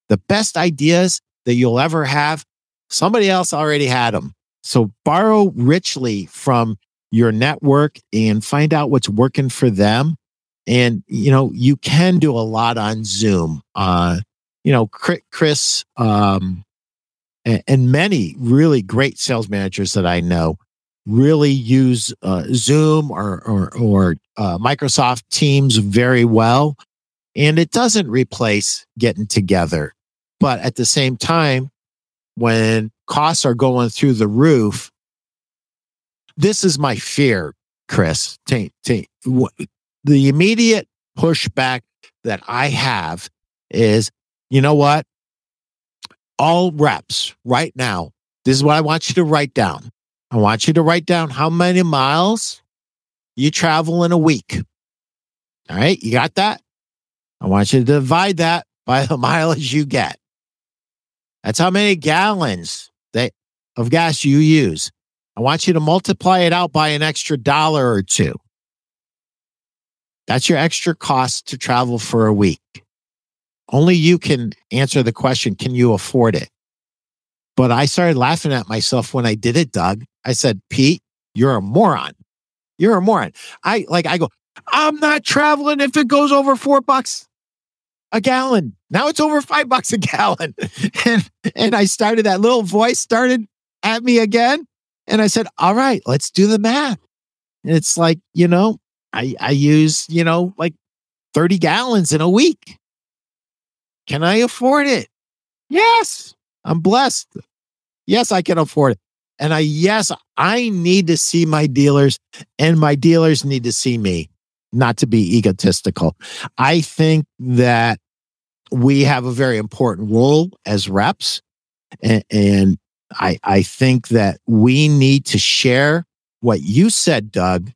The best ideas that you'll ever have, somebody else already had them. So borrow richly from your network and find out what's working for them. And, you know, you can do a lot on Zoom. Uh, you know, Chris, um, and, many really great sales managers that I know really use uh, Zoom or or, or uh, Microsoft Teams very well, and it doesn't replace getting together. But at the same time, when costs are going through the roof, this is my fear, Chris. T- t- the immediate pushback that I have is, you know what? all reps right now. This is what I want you to write down. I want you to write down how many miles you travel in a week. All right. You got that? I want you to divide that by the [laughs] mileage you get. That's how many gallons that of gas you use. I want you to multiply it out by an extra dollar or two. That's your extra cost to travel for a week. Only you can answer the question, can you afford it? But I started laughing at myself when I did it, Doug. I said, Pete, you're a moron. You're a moron. I like, I go, I'm not traveling if it goes over four bucks a gallon. Now it's over five [laughs] bucks a gallon. and, and I started, that little voice started at me again. And I said, all right, let's do the math. And it's like, you know, I, I use, you know, like 30 gallons in a week. Can I afford it? Yes, I'm blessed. Yes, I can afford it. And I, yes, I need to see my dealers and my dealers need to see me, not to be egotistical. I think that we have a very important role as reps. And, and I, I think that we need to share what you said, Doug,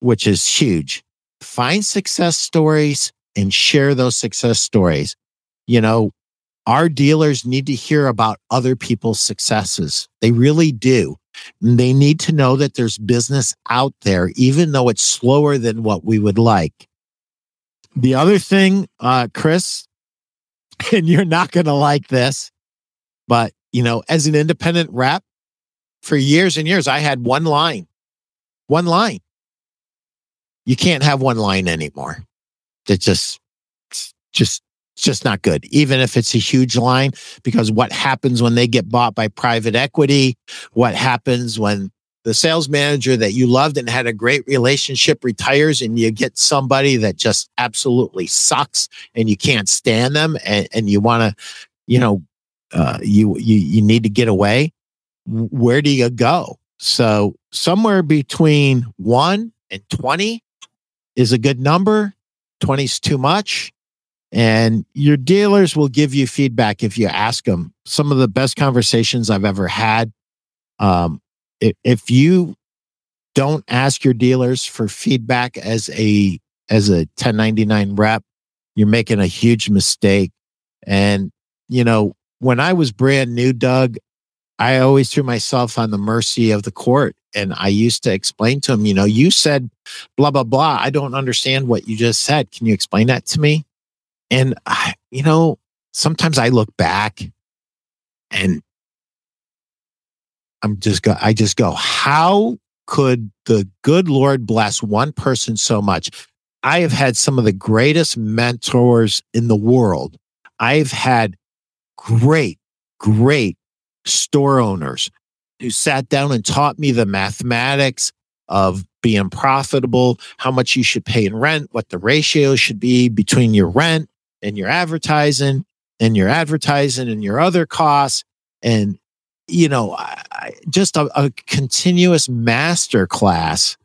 which is huge. Find success stories and share those success stories you know, our dealers need to hear about other people's successes. They really do. And they need to know that there's business out there, even though it's slower than what we would like. The other thing, uh, Chris, [laughs] and you're not going to like this, but you know, as an independent rep for years and years, I had one line, one line. You can't have one line anymore. It just, just, just not good, even if it's a huge line, because what happens when they get bought by private equity? What happens when the sales manager that you loved and had a great relationship retires and you get somebody that just absolutely sucks and you can't stand them and, and you want to, you know, uh, you, you, you need to get away. Where do you go? So somewhere between one and 20 is a good number. 20 is too much. And your dealers will give you feedback if you ask them. Some of the best conversations I've ever had um, if you don't ask your dealers for feedback as a as a 1099 rep, you're making a huge mistake. And you know, when I was brand new, Doug, I always threw myself on the mercy of the court. And I used to explain to him, you know, you said blah, blah, blah. I don't understand what you just said. Can you explain that to me? And, I, you know, sometimes I look back and I'm just go, I just go, how could the good Lord bless one person so much? I have had some of the greatest mentors in the world. I've had great, great store owners who sat down and taught me the mathematics of being profitable, how much you should pay in rent, what the ratio should be between your rent and your advertising and your advertising and your other costs. And you know, I, just a, a continuous master class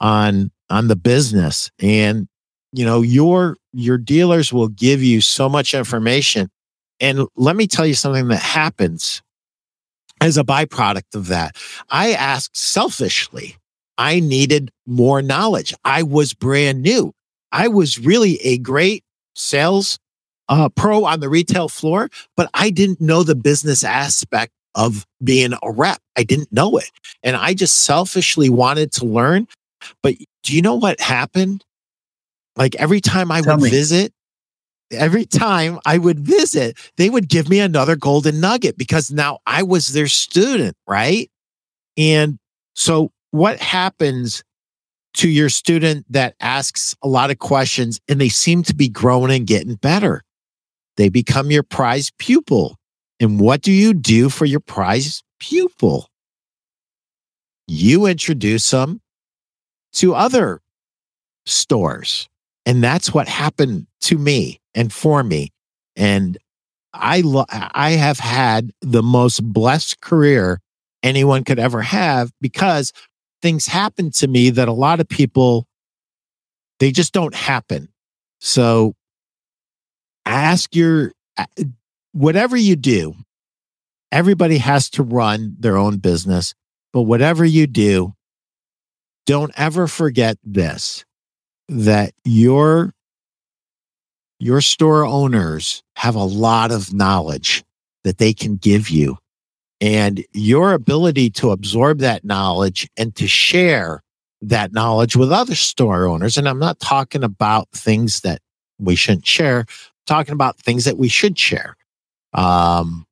on on the business, and you know, your your dealers will give you so much information. And let me tell you something that happens as a byproduct of that. I asked selfishly. I needed more knowledge. I was brand new. I was really a great sales uh, pro on the retail floor, but I didn't know the business aspect of being a rep. I didn't know it. And I just selfishly wanted to learn. But do you know what happened? Like every time I Tell would me. visit, every time I would visit, they would give me another golden nugget because now I was their student, right? And so what happens to your student that asks a lot of questions and they seem to be growing and getting better? They become your prize pupil. And what do you do for your prize pupil? You introduce them to other stores. And that's what happened to me and for me. And I, lo- I have had the most blessed career anyone could ever have because things happen to me that a lot of people, they just don't happen. So ask your, whatever you do, everybody has to run their own business. But whatever you do, don't ever forget this that your your store owners have a lot of knowledge that they can give you and your ability to absorb that knowledge and to share that knowledge with other store owners and i'm not talking about things that we shouldn't share talking about things that we should share um,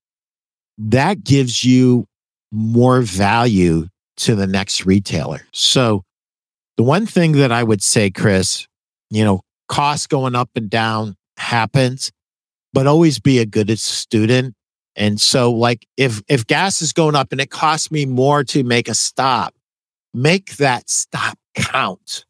that gives you more value to the next retailer. So, the one thing that I would say, Chris, you know, costs going up and down happens, but always be a good student. And so, like, if if gas is going up and it costs me more to make a stop, make that stop count.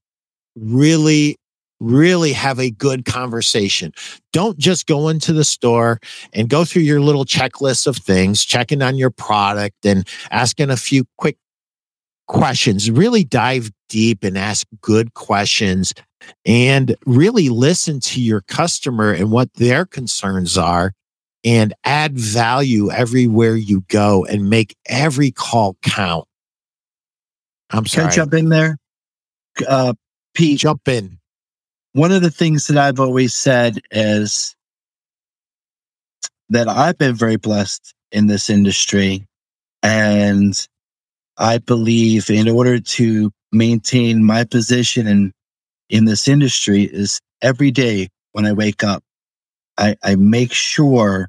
Really really have a good conversation. Don't just go into the store and go through your little checklist of things, checking on your product and asking a few quick questions. Really dive deep and ask good questions and really listen to your customer and what their concerns are and add value everywhere you go and make every call count. I'm sorry. Can I jump in there? Uh, Pete, jump in one of the things that I've always said is that I've been very blessed in this industry. And I believe in order to maintain my position in, in this industry is every day when I wake up, I, I make sure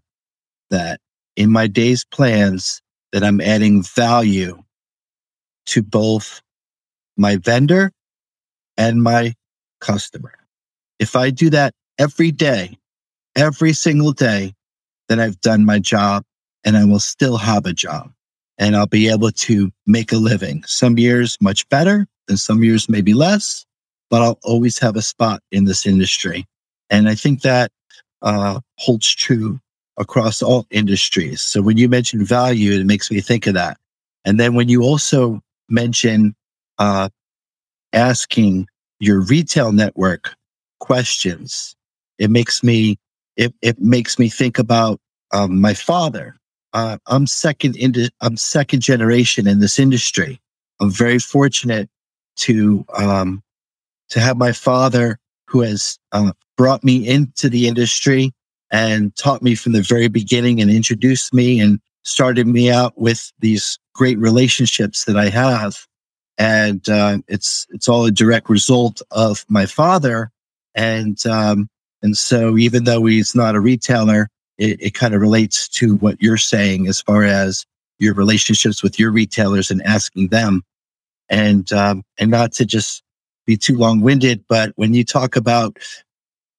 that in my day's plans that I'm adding value to both my vendor and my customer. If I do that every day, every single day, then I've done my job and I will still have a job and I'll be able to make a living. Some years much better and some years maybe less, but I'll always have a spot in this industry. And I think that uh, holds true across all industries. So when you mention value, it makes me think of that. And then when you also mention uh, asking your retail network questions, it makes me it, it makes me think about um, my father. Uh, I'm second into I'm second generation in this industry. I'm very fortunate to um, to have my father who has uh, brought me into the industry and taught me from the very beginning and introduced me and started me out with these great relationships that I have. And uh, it's it's all a direct result of my father. And um, and so even though he's not a retailer, it, it kind of relates to what you're saying as far as your relationships with your retailers and asking them. And um, and not to just be too long winded, but when you talk about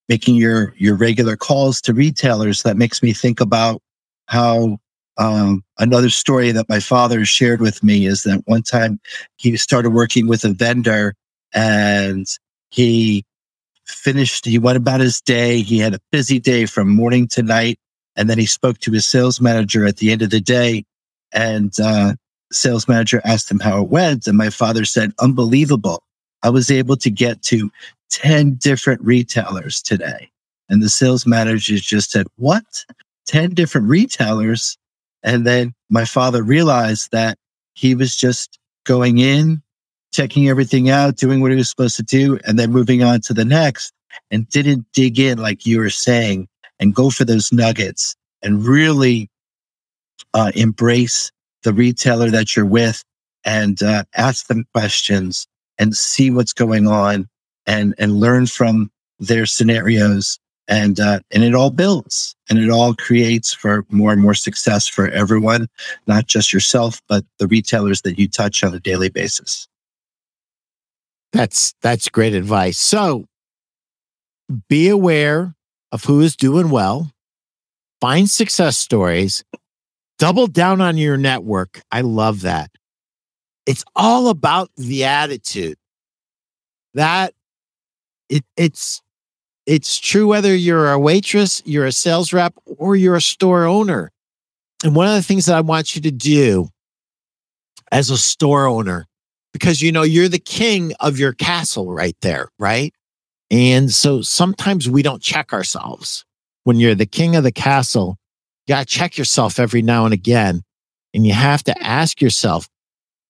making your your regular calls to retailers, that makes me think about how um, another story that my father shared with me is that one time he started working with a vendor and he finished, he went about his day. He had a busy day from morning to night. And then he spoke to his sales manager at the end of the day. And uh, sales manager asked him how it went. And my father said, unbelievable. I was able to get to 10 different retailers today. And the sales manager just said, What? 10 different retailers? And then my father realized that he was just going in, checking everything out, doing what he was supposed to do, and then moving on to the next and didn't dig in like you were saying and go for those nuggets and really uh, embrace the retailer that you're with and uh, ask them questions and see what's going on and and learn from their scenarios. And uh, and it all builds and it all creates for more and more success for everyone not just yourself but the retailers that you touch on a daily basis that's that's great advice. So be aware of who is doing well. Find success stories. Double down on your network. I love that. It's all about the attitude. That it, it's it's true whether you're a waitress, you're a sales rep, or you're a store owner. And one of the things that I want you to do as a store owner, because you know you're the king of your castle right there, right? And so sometimes we don't check ourselves. When you're the king of the castle, you got to check yourself every now and again. And you have to ask yourself,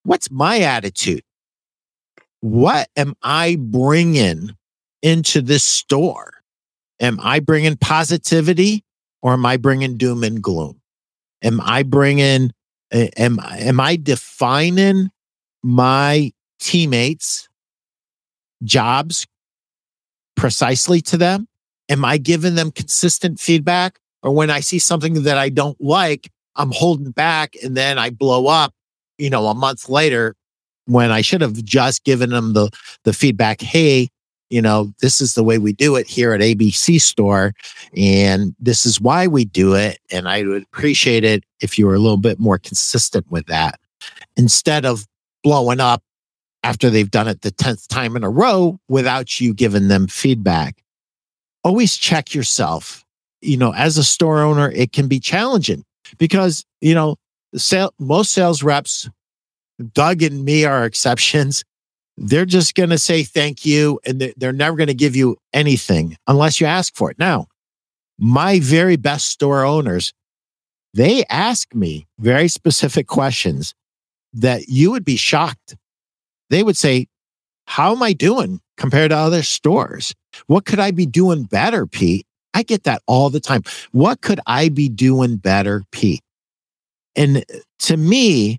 what's my attitude? What am I bringing into this store? Am I bringing positivity or am I bringing doom and gloom? Am I bringing, am, am I defining my teammates' jobs precisely to them? Am I giving them consistent feedback? Or when I see something that I don't like, I'm holding back and then I blow up, you know, a month later when I should have just given them the, the feedback. Hey, you know, this is the way we do it here at ABC store. And this is why we do it. And I would appreciate it if you were a little bit more consistent with that instead of blowing up after they've done it the 10th time in a row without you giving them feedback. Always check yourself. You know, as a store owner, it can be challenging because, you know, sale, most sales reps, Doug and me are exceptions they're just going to say thank you and they're never going to give you anything unless you ask for it. Now, my very best store owners, they ask me very specific questions that you would be shocked. They would say, How am I doing compared to other stores? What could I be doing better, Pete? I get that all the time. What could I be doing better, Pete? And uh, to me,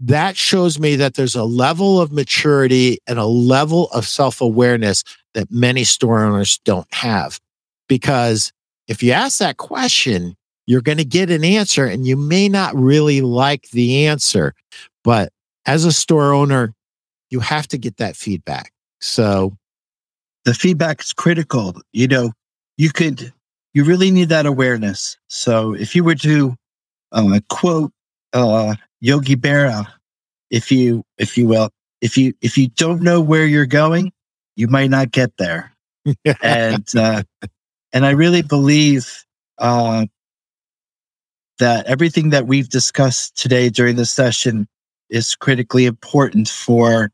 that shows me that there's a level of maturity and a level of self awareness that many store owners don't have. Because if you ask that question, you're going to get an answer and you may not really like the answer. But as a store owner, you have to get that feedback. So the feedback is critical. You know, you could, you really need that awareness. So if you were to uh, quote uh, Yogi Berra, if you, if you will, if you, if you don't know where you're going, you might not get there. and, [laughs] uh, and I really believe, uh, that everything that we've discussed today during the session is critically important for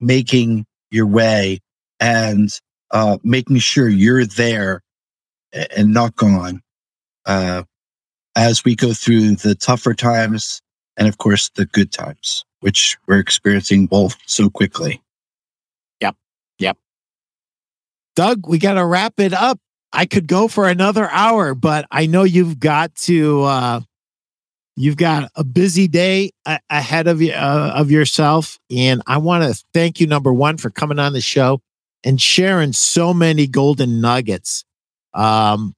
making your way and uh, making sure you're there and not gone uh, as we go through the tougher times and, of course, the good times, which we're experiencing both so quickly. Yep. Yep. Doug, we got to wrap it up. I could go for another hour, but I know you've got to uh, You've got a busy day ahead of you uh, of yourself, and I want to thank you number one for coming on the show and sharing so many golden nuggets. Um,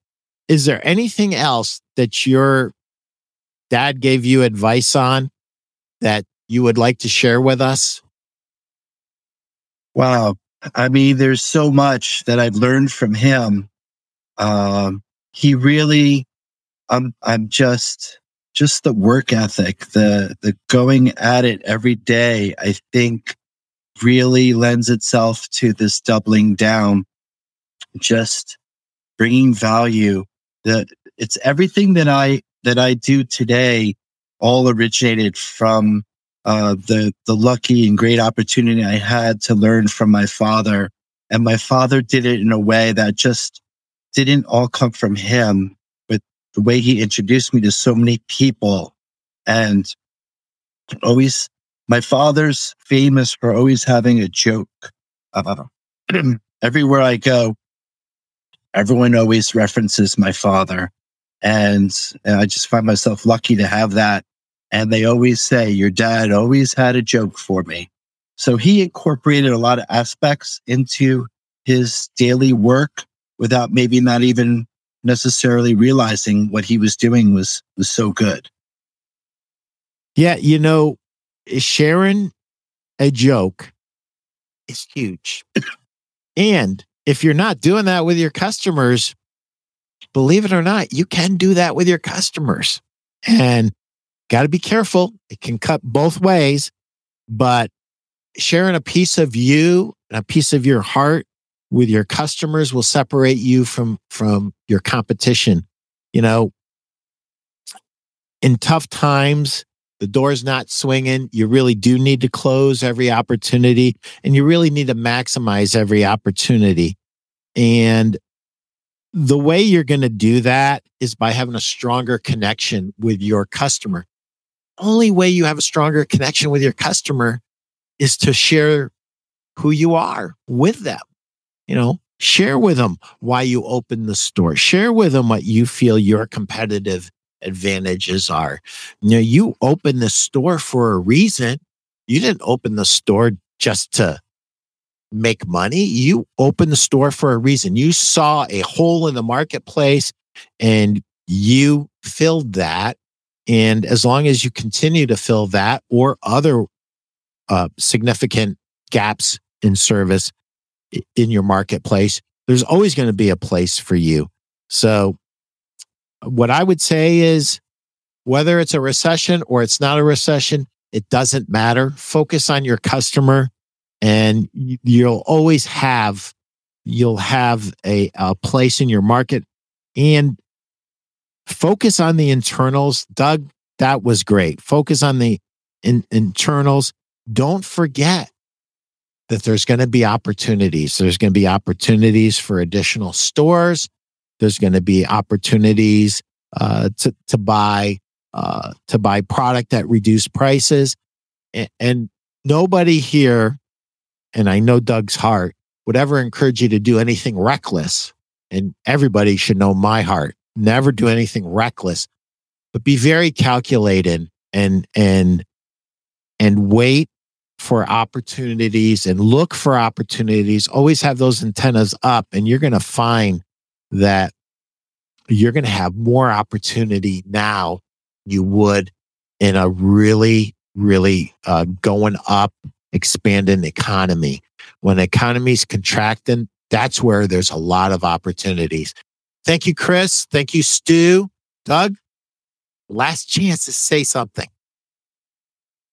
is there anything else that your dad gave you advice on that you would like to share with us? Wow, I mean, there's so much that I've learned from him. Um, he really, I'm, I'm just just the work ethic, the the going at it every day, I think really lends itself to this doubling down, just bringing value. That it's everything that I that I do today, all originated from uh, the the lucky and great opportunity I had to learn from my father, and my father did it in a way that just didn't all come from him the way he introduced me to so many people. And always my father's famous for always having a joke [clears throat] everywhere i go everyone always references my father. And, and i just find myself lucky to have that. And they always say your dad always had a joke for me. So he incorporated a lot of aspects into his daily work without maybe not even necessarily realizing what he was doing was was so good. Yeah, you know, sharing a joke is huge. and if you're not doing that with your customers, believe it or not, you can do that with your customers. And got to be careful. It can cut both ways, but sharing a piece of you and a piece of your heart with your customers will separate you from from your competition. You know in tough times the door's not swinging. You really do need to close every opportunity and you really need to maximize every opportunity. And the way you're going to do that is by having a stronger connection with your customer. Only way you have a stronger connection with your customer is to share who you are with them you know, share with them why you opened the store. Share with them what you feel your competitive advantages are. You know, you opened the store for a reason. You didn't open the store just to make money. You opened the store for a reason. You saw a hole in the marketplace and you filled that. And as long as you continue to fill that or other uh, significant gaps in service, in your marketplace, there's always going to be a place for you. So, what I would say is whether it's a recession or it's not a recession, it doesn't matter. Focus on your customer and you'll always have you'll have a, a place in your market and focus on the internals doug that was great focus on the in, internals don't forget that there's going to be opportunities. There's going to be opportunities for additional stores. There's going to be opportunities uh, to to buy uh, to buy product at reduced prices, and, and nobody here, and I know Doug's heart, would ever encourage you to do anything reckless. And everybody should know my heart. Never do anything reckless, but be very calculated and and and wait for opportunities and look for opportunities. Always have those antennas up, and you're going to find that you're going to have more opportunity now you would in a really, really uh, going up, expanding economy. When the economy's contracting, that's where there's a lot of opportunities. Thank you, Chris. Thank you, Stu. Doug, last chance to say something.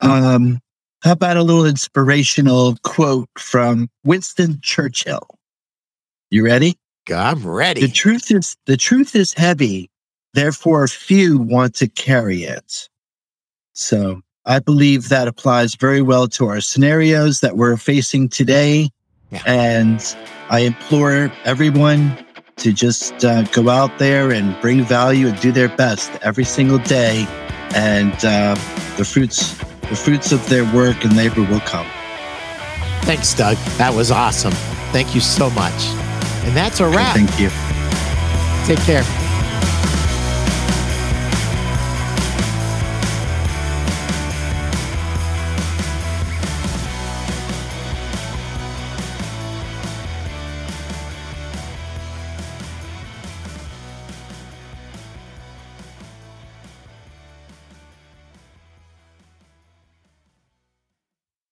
Um, how about a little inspirational quote from Winston Churchill? You ready? I'm ready. The truth is the truth is heavy, therefore few want to carry it. So I believe that applies very well to our scenarios that we're facing today. Yeah. And I implore everyone to just uh, go out there and bring value and do their best every single day. And uh, the fruits, the fruits of their work and labor will come. Thanks, Doug. That was awesome. Thank you so much. And that's a wrap. Thank you. Take care.